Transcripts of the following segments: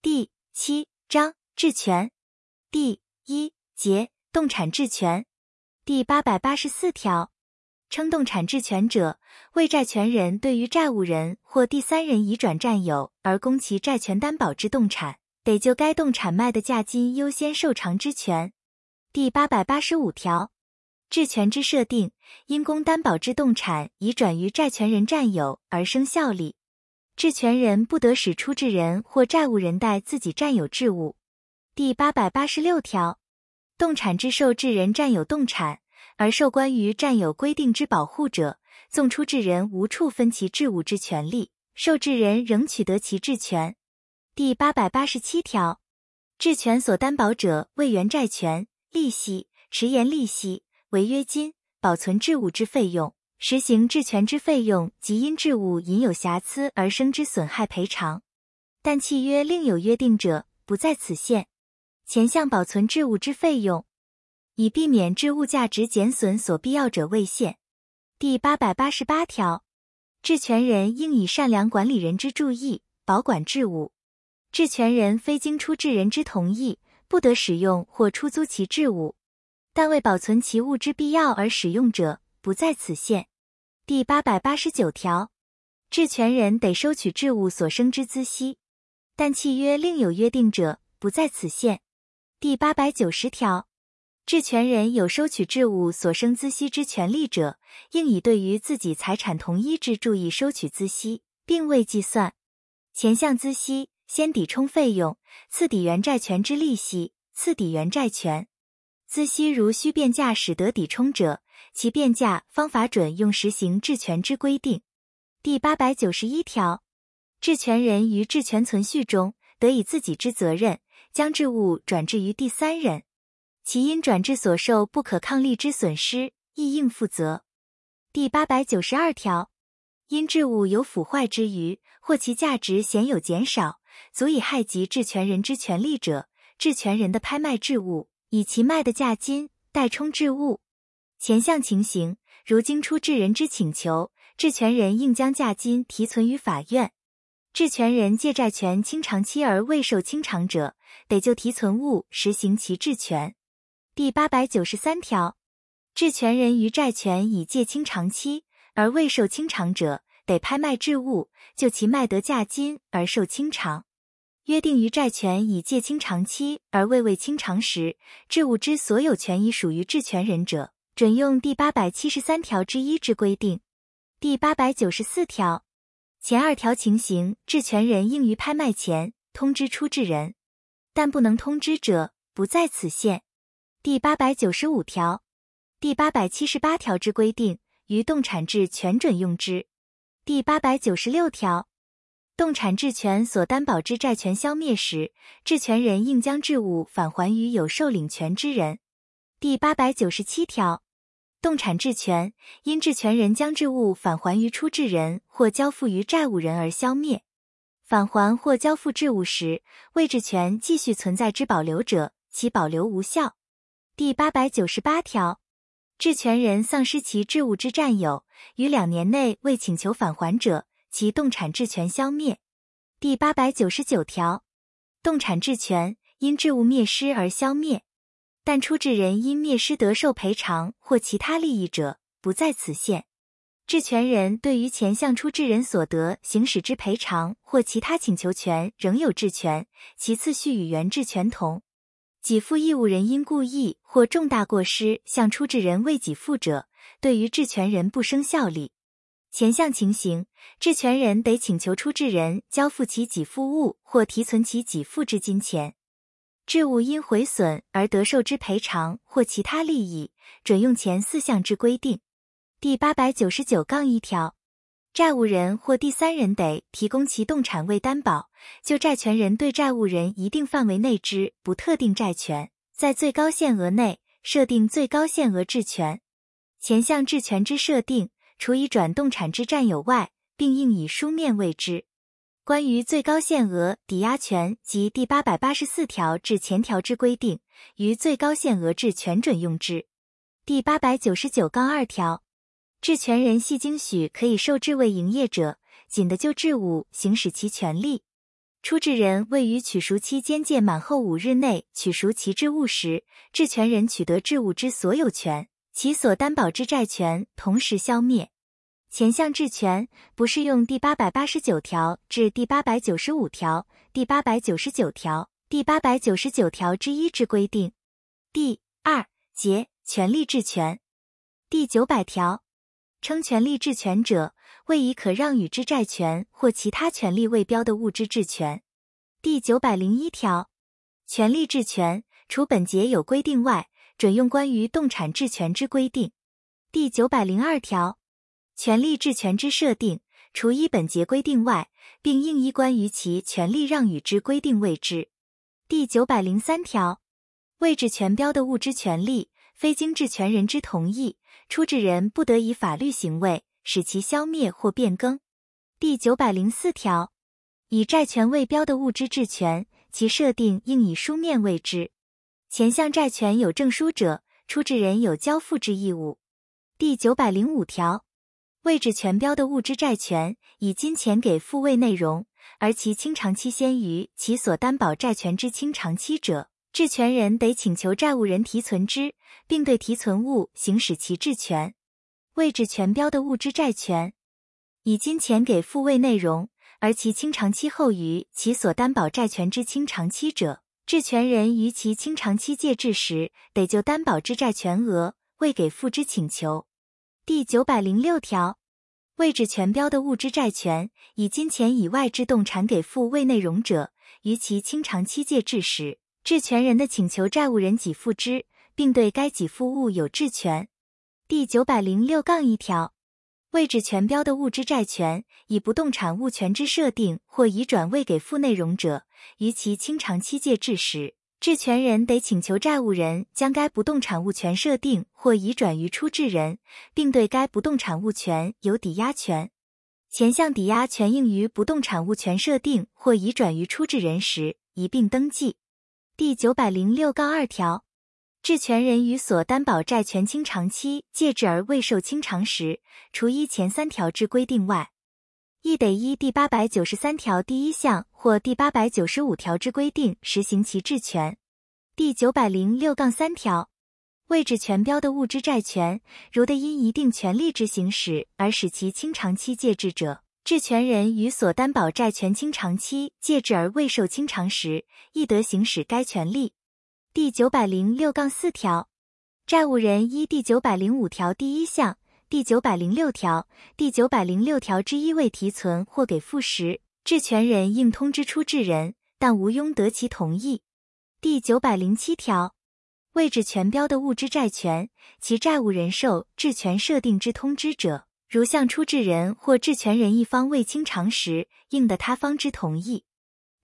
第七章质权第一节动产质权第八百八十四条，称动产质权者，为债权人对于债务人或第三人移转占有而供其债权担保之动产，得就该动产卖的价金优先受偿之权。第八百八十五条，质权之设定，因供担保之动产移转于债权人占有而生效力。质权人不得使出质人或债务人代自己占有质物。第八百八十六条，动产之受质人占有动产，而受关于占有规定之保护者，纵出质人无处分其质物之权利，受质人仍取得其质权。第八百八十七条，质权所担保者为原债权、利息、迟延利息、违约金、保存质物之费用。实行质权之费用及因质物隐有瑕疵而生之损害赔偿，但契约另有约定者，不在此限。前项保存质物之费用，以避免质物价值减损所必要者未限。第八百八十八条，质权人应以善良管理人之注意保管质物。质权人非经出质人之同意，不得使用或出租其质物，但为保存其物之必要而使用者。不在此限。第八百八十九条，质权人得收取质物所生之孳息，但契约另有约定者，不在此限。第八百九十条，质权人有收取质物所生孳息之权利者，应以对于自己财产同一之注意收取孳息，并未计算。前项孳息，先抵充费用，次抵原债权之利息，次抵原债权。孳息如需变价使得抵充者。其变价方法准用实行质权之规定。第八百九十一条，质权人于质权存续中，得以自己之责任，将质物转至于第三人，其因转质所受不可抗力之损失，亦应负责。第八百九十二条，因质物有腐坏之余，或其价值显有减少，足以害及质权人之权利者，质权人的拍卖质物，以其卖的价金代充质物。前项情形，如经出质人之请求，质权人应将价金提存于法院。质权人借债权清偿期而未受清偿者，得就提存物实行其质权。第八百九十三条，质权人于债权已借清偿期而未受清偿者，得拍卖质物，就其卖得价金而受清偿。约定于债权已借清偿期而未未清偿时，质物之所有权已属于质权人者。准用第八百七十三条之一之规定。第八百九十四条前二条情形，质权人应于拍卖前通知出质人，但不能通知者，不在此限。第八百九十五条、第八百七十八条之规定，于动产质权准用之。第八百九十六条，动产质权所担保之债权消灭时，质权人应将质物返还于有受领权之人。第八百九十七条。动产质权因质权人将质物返还于出质人或交付于债务人而消灭，返还或交付质物时，未质权继续存在之保留者，其保留无效。第八百九十八条，质权人丧失其质物之占有，于两年内未请求返还者，其动产质权消灭。第八百九十九条，动产质权因质物灭失而消灭。但出质人因灭失得受赔偿或其他利益者，不在此限。质权人对于前项出质人所得行使之赔偿或其他请求权仍有质权，其次序与原质权同。给付义务人因故意或重大过失向出质人未给付者，对于质权人不生效力。前项情形，质权人得请求出质人交付其给付物或提存其给付之金钱。质物因毁损而得受之赔偿或其他利益，准用前四项之规定。第八百九十九杠一条，债务人或第三人得提供其动产为担保，就债权人对债务人一定范围内之不特定债权，在最高限额内设定最高限额质权。前项质权之设定，除以转动产之占有外，并应以书面为之。关于最高限额抵押权及第八百八十四条至前条之规定，于最高限额质权准用之。第八百九十九杠二条，质权人系经许可以受质为营业者，仅得就质物行使其权利。出质人未于取赎期间届满后五日内取赎其质物时，质权人取得质物之所有权，其所担保之债权同时消灭。前项质权不适用第八百八十九条至第八百九十五条、第八百九十九条、第八百九十九条之一之规定。第二节权利质权第九百条，称权利质权者，为以可让与之债权或其他权利未标的物之质权。第九百零一条，权利质权除本节有规定外，准用关于动产质权之规定。第九百零二条。权利质权之设定，除依本节规定外，并应依关于其权利让与之规定为之。第九百零三条，位置权标的物之权利，非经质权人之同意，出质人不得以法律行为使其消灭或变更。第九百零四条，以债权未标的物之质权，其设定应以书面为之。前项债权有证书者，出质人有交付之义务。第九百零五条。位置权标的物之债权，以金钱给付为内容，而其清偿期先于其所担保债权之清偿期者，质权人得请求债务人提存之，并对提存物行使其质权。位置权标的物之债权，以金钱给付为内容，而其清偿期后于其所担保债权之清偿期者，质权人于其清偿期届至时，得就担保之债权额未给付之请求。第九百零六条。位置权标的物之债权，以金钱以外之动产给付为内容者，于其清偿期届至时，质权人的请求债务人给付之，并对该给付物有质权。第九百零六杠一条，位置权标的物之债权，以不动产物权之设定或移转未给付内容者，于其清偿期届至时，质权人得请求债务人将该不动产物权设定或移转于出质人，并对该不动产物权有抵押权。前项抵押权应于不动产物权设定或移转于出质人时一并登记。第九百零六杠二条，质权人于所担保债权清偿期届至而未受清偿时，除依前三条之规定外，亦得依第八百九十三条第一项或第八百九十五条之规定实行其质权。第九百零六杠三条，位置权标的物之债权，如得因一定权利之行使而使其清偿期届至者，质权人于所担保债权清偿期届至而未受清偿时，亦得行使该权利。第九百零六杠四条，债务人依第九百零五条第一项。第九百零六条，第九百零六条之一未提存或给付时，质权人应通知出质人，但无庸得其同意。第九百零七条，位置权标的物之债权，其债务人受质权设定之通知者，如向出质人或质权人一方未清偿时，应得他方之同意。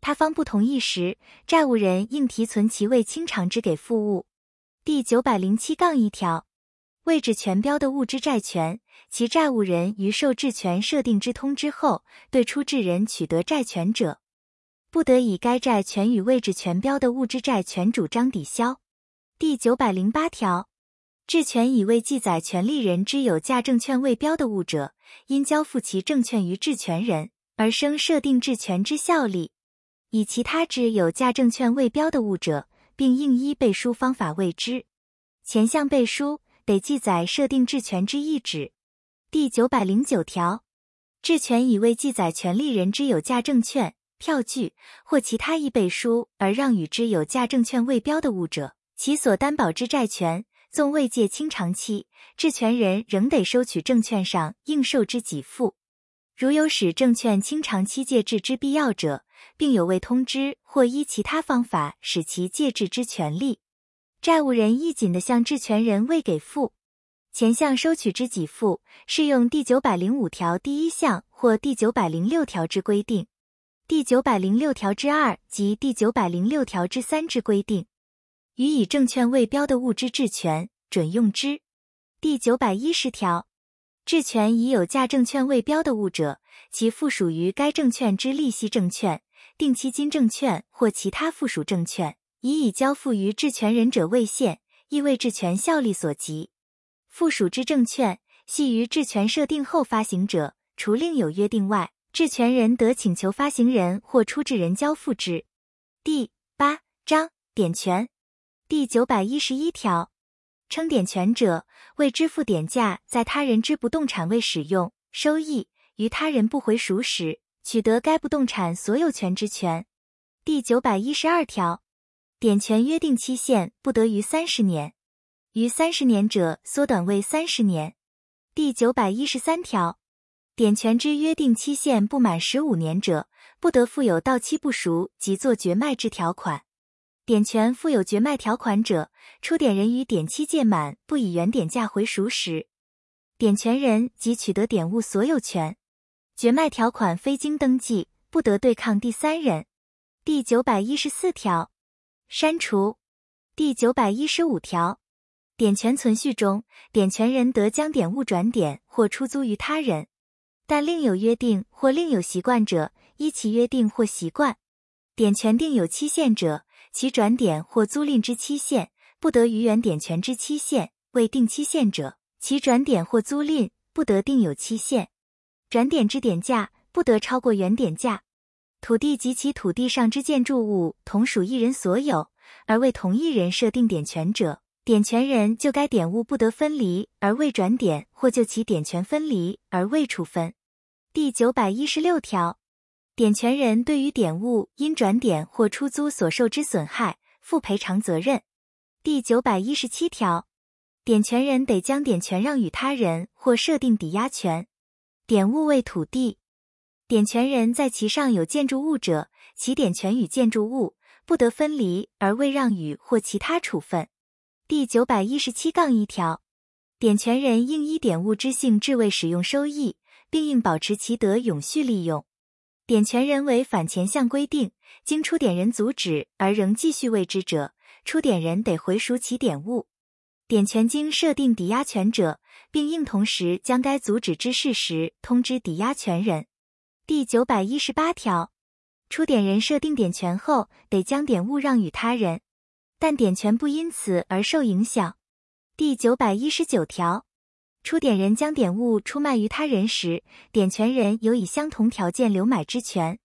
他方不同意时，债务人应提存其未清偿之给付物。第九百零七杠一条。位置权标的物之债权，其债务人于受质权设定之通知后，对出质人取得债权者，不得以该债权与位置权标的物之债权主张抵销。第九百零八条，质权已未记载权利人之有价证券未标的物者，因交付其证券于质权人而生设定质权之效力；以其他之有价证券未标的物者，并应依背书方法为之。前项背书。得记载设定质权之意旨。第九百零九条，质权已为记载权利人之有价证券、票据或其他一背书而让与之有价证券未标的物者，其所担保之债权，纵未届清偿期，质权人仍得收取证券上应受之给付。如有使证券清偿期届至之必要者，并有未通知或依其他方法使其届至之权利。债务人依仅的向质权人未给付前项收取之给付，适用第九百零五条第一项或第九百零六条之规定，第九百零六条之二及第九百零六条之三之规定，予以证券未标的物之质权准用之。第九百一十条，质权已有价证券未标的物者，其附属于该证券之利息证券、定期金证券或其他附属证券。已已交付于质权人者未现，亦为质权效力所及。附属之证券系于质权设定后发行者，除另有约定外，质权人得请求发行人或出质人交付之。第八章点权第九百一十一条，称点权者，为支付点价在他人之不动产未使用、收益于他人不回赎时，取得该不动产所有权之权。第九百一十二条，点权约定期限不得于三十年，逾三十年者缩短为三十年。第九百一十三条，点权之约定期限不满十五年者，不得附有到期不赎及作绝卖之条款。点权附有绝卖条款者，出点人于点期届满不以原点价回赎时，点权人即取得点物所有权。绝卖条款非经登记，不得对抗第三人。第九百一十四条，删除。第九百一十五条，点权存续中，点权人得将点物转点或出租于他人，但另有约定或另有习惯者，依其约定或习惯。点权定有期限者。其转点或租赁之期限不得逾原点权之期限；未定期限者，其转点或租赁不得定有期限。转点之点价不得超过原点价。土地及其土地上之建筑物同属一人所有，而为同一人设定点权者，点权人就该点物不得分离而未转点，或就其点权分离而未处分。第九百一十六条。点权人对于点物因转点或出租所受之损害负赔偿责任。第九百一十七条，点权人得将点权让与他人或设定抵押权。点物为土地，点权人在其上有建筑物者，其点权与建筑物不得分离而未让与或其他处分。第九百一十七杠一条，点权人应依点物之性质为使用收益，并应保持其得永续利用。点权人违反前项规定，经出点人阻止而仍继续为之者，出点人得回赎其点物。点权经设定抵押权者，并应同时将该阻止之事实通知抵押权人。第九百一十八条，出点人设定点权后，得将点物让与他人，但点权不因此而受影响。第九百一十九条。出点人将点物出卖于他人时，点权人有以相同条件留买之权。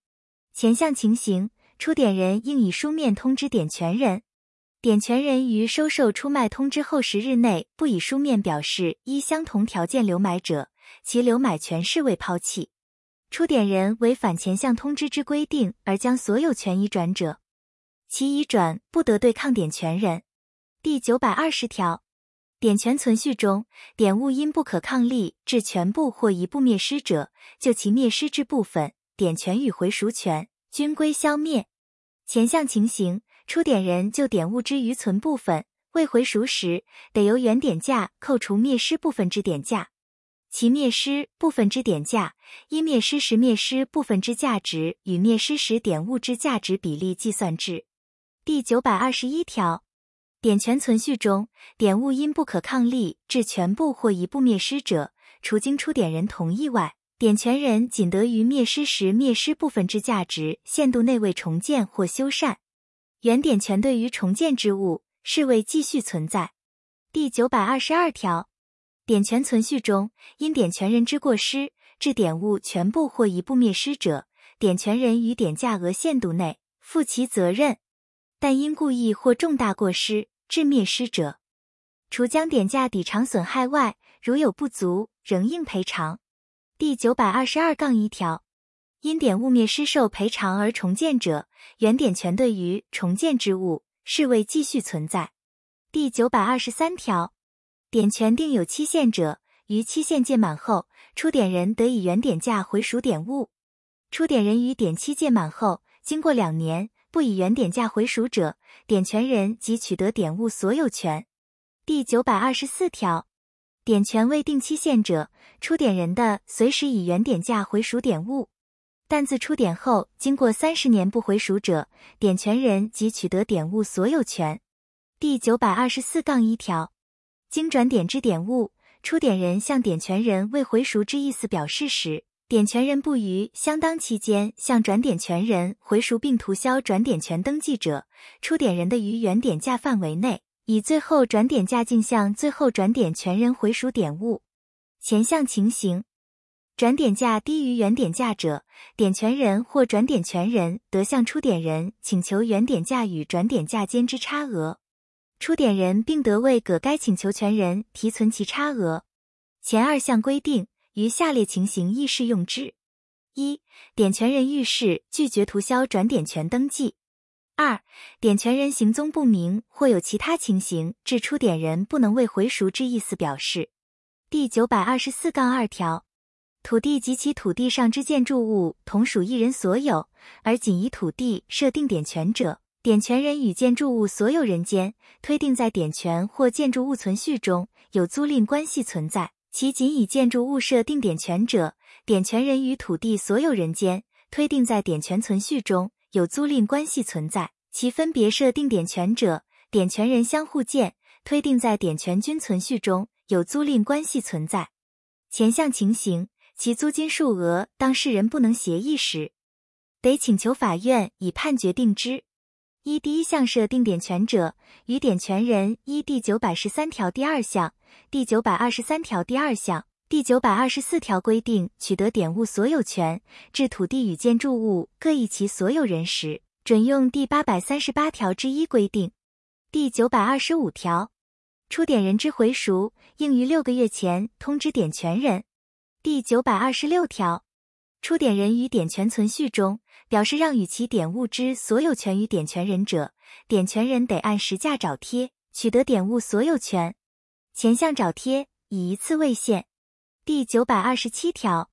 前项情形，出点人应以书面通知点权人。点权人于收受出卖通知后十日内不以书面表示依相同条件留买者，其留买权视为抛弃。出点人违反前项通知之规定而将所有权移转者，其移转不得对抗点权人。第九百二十条。点权存续中，点物因不可抗力致全部或一部灭失者，就其灭失之部分，点权与回赎权均归消灭。前项情形，出点人就点物之余存部分未回赎时，得由原点价扣除灭失部分之点价，其灭失部分之点价，依灭失时灭失部分之价值与灭失时点物之价值比例计算之。第九百二十一条。点权存续中，点物因不可抗力致全部或一部灭失者，除经出点人同意外，点权人仅得于灭失时灭失部分之价值限度内为重建或修缮。原点权对于重建之物视为继续存在。第九百二十二条，点权存续中，因点权人之过失致点物全部或一部灭失者，点权人于点价额限度内负其责任。但因故意或重大过失致灭失者，除将点价抵偿损害外，如有不足，仍应赔偿。第九百二十二杠一条，因点物灭失受赔偿而重建者，原点权对于重建之物视为继续存在。第九百二十三条，点权定有期限者，于期限届满后，出点人得以原点价回赎点物。出点人于点期届满后，经过两年。不以原点价回赎者，点权人即取得点物所有权。第九百二十四条，点权未定期限者，出点人的随时以原点价回赎点物；但自出点后经过三十年不回赎者，点权人即取得点物所有权。第九百二十四杠一条，经转点之点物，出点人向点权人未回赎之意思表示时。点权人不于相当期间向转点权人回赎并涂销转点权登记者，出点人的于原点价范围内，以最后转点价径向最后转点权人回赎点物。前项情形，转点价低于原点价者，点权人或转点权人得向出点人请求原点价与转点价间之差额。出点人并得为葛该请求权人提存其差额。前二项规定于下列情形亦适用之：一、点权人遇事拒绝涂销转点权登记；二、点权人行踪不明或有其他情形致出点人不能为回赎之意思表示。第九百二十四杠二条。土地及其土地上之建筑物同属一人所有，而仅以土地设定点权者，点权人与建筑物所有人间推定在点权或建筑物存续中有租赁关系存在；其仅以建筑物设定点权者，点权人与土地所有人间推定在点权存续中有租赁关系存在；其分别设定点权者，点权人相互间推定在点权均存续中有租赁关系存在。前项情形。其租金数额，当事人不能协议时，得请求法院以判决定之。一、第一项设定点权者，与点权人依第九百十三条第二项、第九百二十三条第二项、第九百二十四条规定取得点物所有权，至土地与建筑物各一其所有人时，准用第八百三十八条之一规定。第九百二十五条，出点人之回赎，应于六个月前通知点权人。第九百二十六条，出点人于点权存续中表示让与其点物之所有权于点权人者，点权人得按实价找贴取得点物所有权。前项找贴以一次为限。第九百二十七条，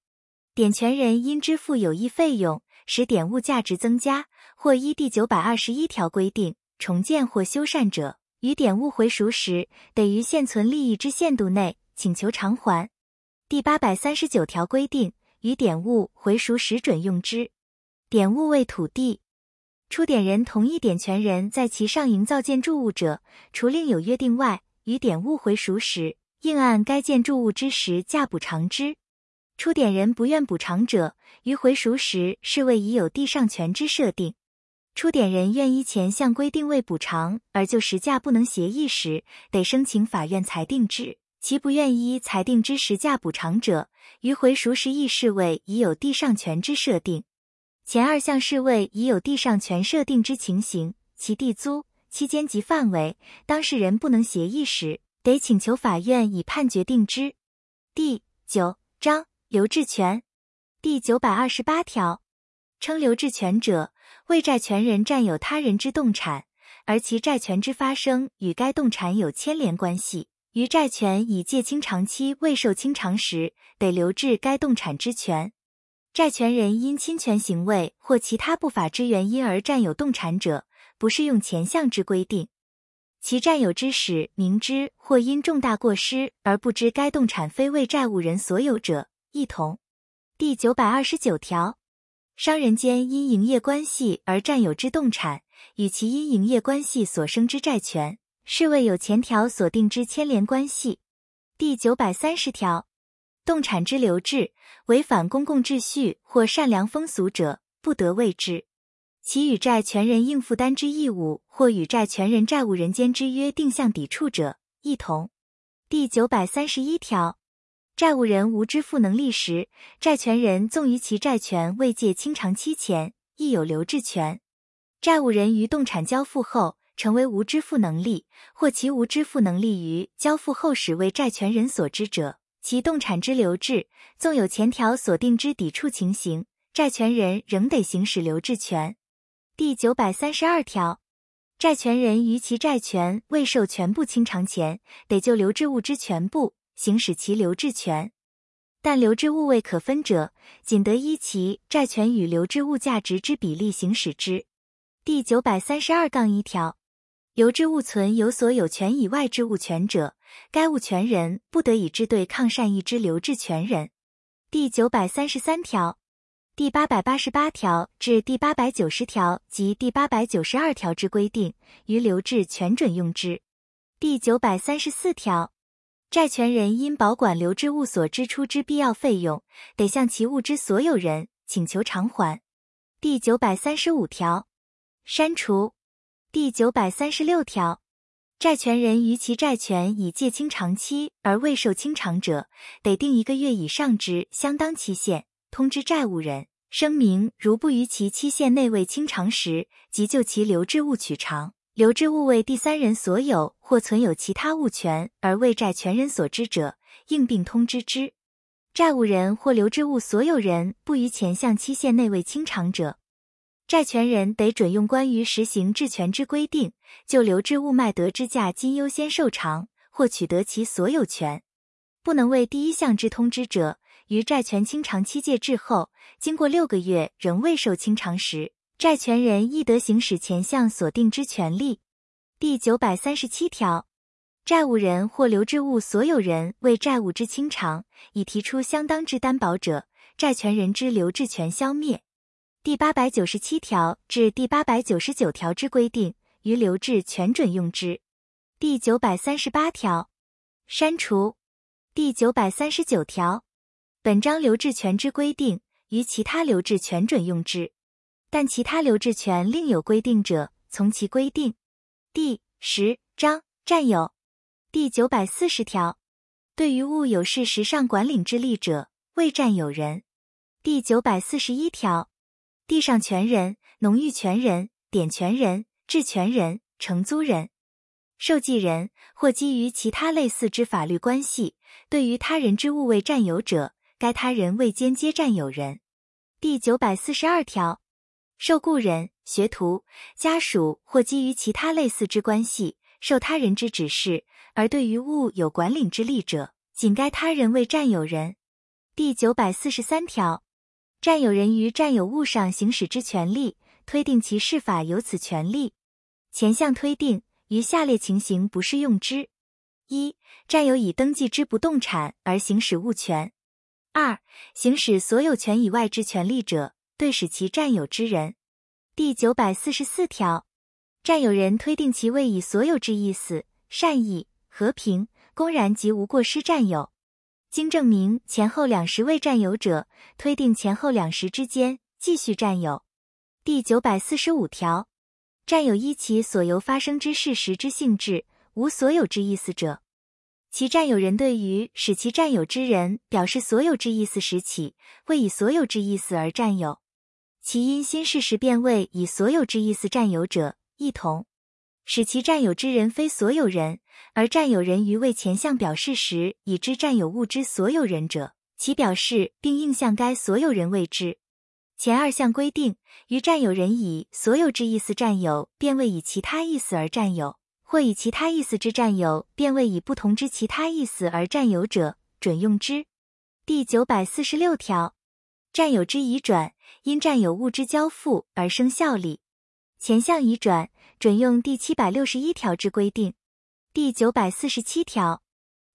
点权人因支付有益费用使点物价值增加，或依第九百二十一条规定重建或修缮者，于点物回赎时得于现存利益之限度内请求偿还。第八百三十九条规定，于点物回赎时准用之。点物为土地，出点人同意点权人在其上营造建筑物者，除另有约定外，于点物回赎时，应按该建筑物之实价补偿之。出点人不愿补偿者，于回赎时视为已有地上权之设定。出点人愿依前项规定未补偿而就实价不能协议时，得申请法院裁定之。其不愿依裁定之实价补偿者，于回赎时亦视为已有地上权之设定。前二项视为已有地上权设定之情形，其地租期间及范围，当事人不能协议时，得请求法院以判决定之。第九章留置权第九百二十八条，称留置权者，为债权人占有他人之动产，而其债权之发生与该动产有牵连关系。于债权已借清偿期未受清偿时，得留置该动产之权。债权人因侵权行为或其他不法之原因而占有动产者，不适用前项之规定。其占有之时明知或因重大过失而不知该动产非为债务人所有者，一同。第九百二十九条，商人间因营业关系而占有之动产，与其因营业关系所生之债权。是为有前条所定之牵连关系。第九百三十条，动产之留置违反公共秩序或善良风俗者，不得为之。其与债权人应负担之义务或与债权人债务人间之约定相抵触者，一同。第九百三十一条，债务人无支付能力时，债权人纵于其债权未届清偿期前，亦有留置权。债务人于动产交付后。成为无支付能力，或其无支付能力于交付后始为债权人所知者，其动产之留置，纵有前条所定之抵触情形，债权人仍得行使留置权。第九百三十二条，债权人于其债权未受全部清偿前，得就留置物之全部行使其留置权，但留置物未可分者，仅得依其债权与留置物价值之比例行使之。第九百三十二杠一条。留置物存有所有权以外之物权者，该物权人不得以之对抗善意之留置权人。第九百三十三条、第八百八十八条至第八百九十条及第八百九十二条之规定，于留置权准用之。第九百三十四条，债权人因保管留置物所支出之必要费用，得向其物之所有人请求偿还。第九百三十五条，删除。第九百三十六条，债权人于其债权已届清偿期而未受清偿者，得定一个月以上之相当期限，通知债务人，声明如不于其期限内未清偿时，即就其留置物取偿。留置物为第三人所有或存有其他物权而为债权人所知者，应并通知之。债务人或留置物所有人不于前项期限内未清偿者，债权人得准用关于实行质权之规定，就留置物卖得之价金优先受偿或取得其所有权。不能为第一项之通知者，于债权清偿期届至后，经过六个月仍未受清偿时，债权人亦得行使前项所定之权利。第九百三十七条，债务人或留置物所有人为债务之清偿，已提出相当之担保者，债权人之留置权消灭。第八百九十七条至第八百九十九条之规定，于留置权准用之。第九百三十八条删除。第九百三十九条，本章留置权之规定，于其他留置权准用之。但其他留置权另有规定者，从其规定。第十章占有。第九百四十条，对于物有事实上管领之力者，为占有人。第九百四十一条。地上权人、农域权人、典权人、质权人、承租人、受寄人或基于其他类似之法律关系，对于他人之物为占有者，该他人为间接占有人。第九百四十二条，受雇人、学徒、家属或基于其他类似之关系，受他人之指示而对于物有管领之力者，仅该他人为占有人。第九百四十三条。占有人于占有物上行使之权利，推定其事法有此权利。前项推定于下列情形不适用之：一、占有已登记之不动产而行使物权；二、行使所有权以外之权利者，对使其占有之人。第九百四十四条，占有人推定其未以所有之意思、善意、和平、公然及无过失占有。经证明前后两时未占有者，推定前后两时之间继续占有。第九百四十五条，占有依其所由发生之事实之性质无所有之意思者，其占有人对于使其占有之人表示所有之意思时起，未以所有之意思而占有；其因新事实便未以所有之意思占有者，一同。使其占有之人非所有人，而占有人于为前项表示时已知占有物之所有人者，其表示并应向该所有人为之。前二项规定，于占有人以所有之意思占有，便为以其他意思而占有；或以其他意思之占有，便为以不同之其他意思而占有者，准用之。第九百四十六条，占有之移转，因占有物之交付而生效力。前项移转。准用第七百六十一条之规定。第九百四十七条，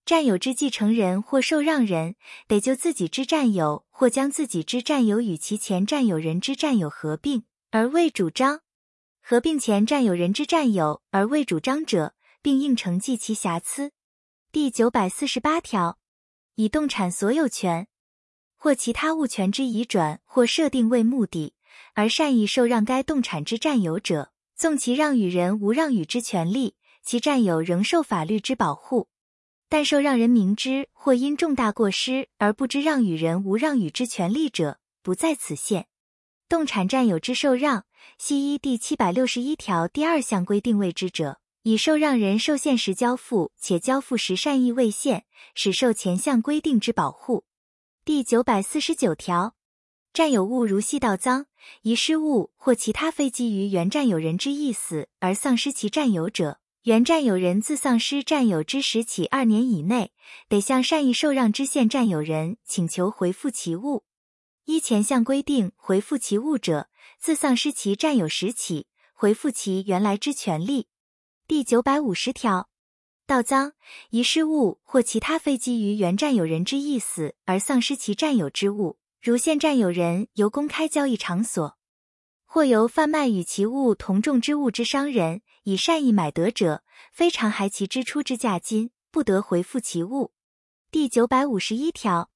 占有之继承人或受让人，得就自己之占有或将自己之占有与其前占有人之占有合并而未主张；合并前占有人之占有而未主张者，并应承继其瑕疵。第九百四十八条，以动产所有权或其他物权之移转或设定为目的，而善意受让该动产之占有者。纵其让与人无让与之权利，其占有仍受法律之保护。但受让人明知或因重大过失而不知让与人无让与之权利者，不在此限。动产占有之受让，系依第七百六十一条第二项规定为之者，以受让人受限时交付，且交付时善意未限，使受前项规定之保护。第九百四十九条。占有物如系盗赃、遗失物或其他非基于原占有人之意思而丧失其占有者，原占有人自丧失占有之时起二年以内，得向善意受让之现占有人请求回复其物。依前项规定回复其物者，自丧失其占有时起回复其原来之权利。第九百五十条，盗赃、遗失物或其他非基于原占有人之意思而丧失其占有之物。如现占有人由公开交易场所，或由贩卖与其物同重之物之商人以善意买得者，非常还其支出之价金，不得回复其物。第九百五十一条，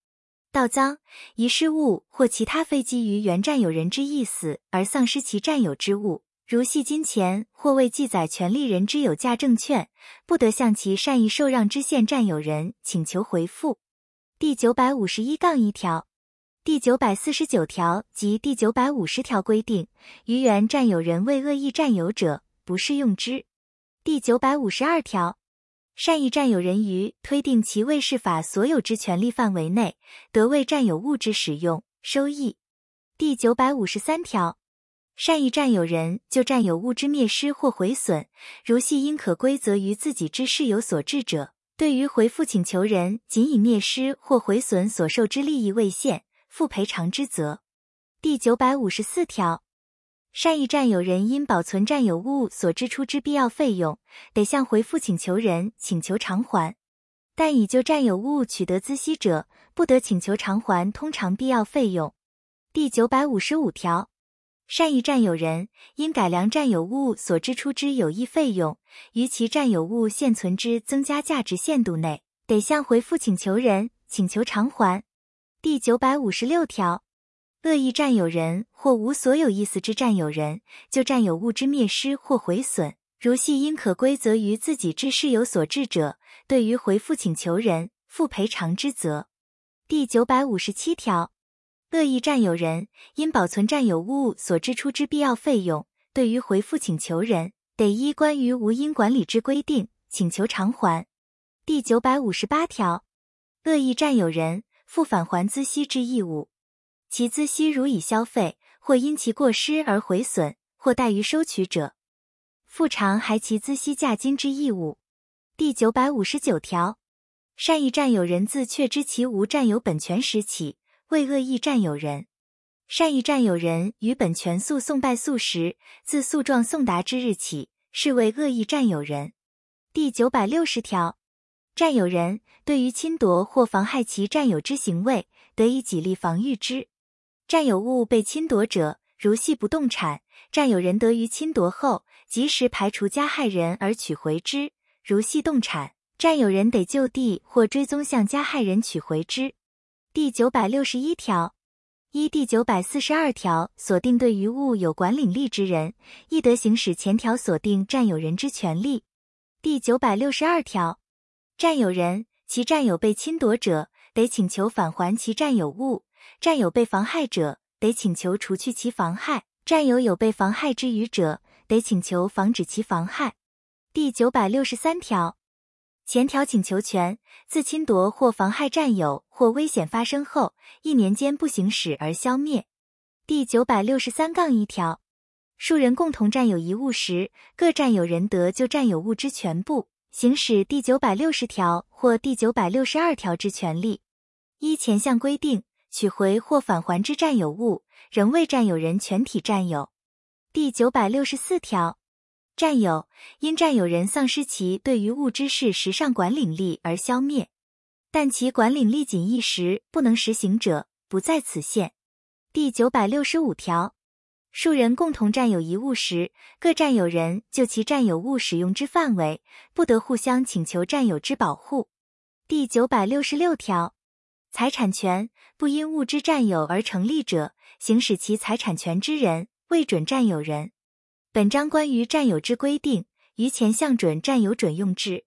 盗赃、遗失物或其他非基于原占有人之意思而丧失其占有之物，如系金钱或未记载权利人之有价证券，不得向其善意受让之现占有人请求回复。第九百五十一杠一条。第九百四十九条及第九百五十条规定，于原占有人为恶意占有者，不适用之。第九百五十二条，善意占有人于推定其未适法所有之权利范围内，得为占有物之使用、收益。第九百五十三条，善意占有人就占有物之灭失或毁损，如系因可归责于自己之事有所致者，对于回复请求人仅以灭失或毁损所受之利益为限。负赔偿之责。第九百五十四条，善意占有人因保存占有物所支出之必要费用，得向回复请求人请求偿还；但已就占有物取得孳息者，不得请求偿还通常必要费用。第九百五十五条，善意占有人因改良占有物所支出之有益费用，于其占有物现存之增加价值限度内，得向回复请求人请求偿还。第九百五十六条，恶意占有人或无所有意思之占有人，就占有物之灭失或毁损，如系因可归责于自己之事有所致者，对于回复请求人负赔偿之责。第九百五十七条，恶意占有人因保存占有物所支出之必要费用，对于回复请求人，得依关于无因管理之规定请求偿还。第九百五十八条，恶意占有人。负返还孳息之义务，其孳息如已消费，或因其过失而毁损，或怠于收取者，负偿还其孳息价金之义务。第九百五十九条，善意占有人自确知其无占有本权时起，为恶意占有人；善意占有人于本权诉讼败诉时，自诉状送达之日起，视为恶意占有人。第九百六十条。占有人对于侵夺或妨害其占有之行为，得以己力防御之。占有物被侵夺者，如系不动产，占有人得于侵夺后及时排除加害人而取回之；如系动产，占有人得就地或追踪向加害人取回之。第九百六十一条，依第九百四十二条锁定对于物有管领力之人，亦得行使前条锁定占有人之权利。第九百六十二条。占有人其占有被侵夺者，得请求返还其占有物；占有被妨害者，得请求除去其妨害；占有有被妨害之余者，得请求防止其妨害。第九百六十三条，前条请求权自侵夺或妨害占有或危险发生后一年间不行使而消灭。第九百六十三杠一条，数人共同占有一物时，各占有人得就占有物之全部。行使第九百六十条或第九百六十二条之权利，依前项规定取回或返还之占有物，仍为占有人全体占有。第九百六十四条，占有因占有人丧失其对于物之事实上管领力而消灭，但其管领力仅一时不能实行者，不在此限。第九百六十五条。数人共同占有一物时，各占有人就其占有物使用之范围，不得互相请求占有之保护。第九百六十六条，财产权不因物之占有而成立者，行使其财产权之人未准占有人。本章关于占有之规定，于前项准占有准用之。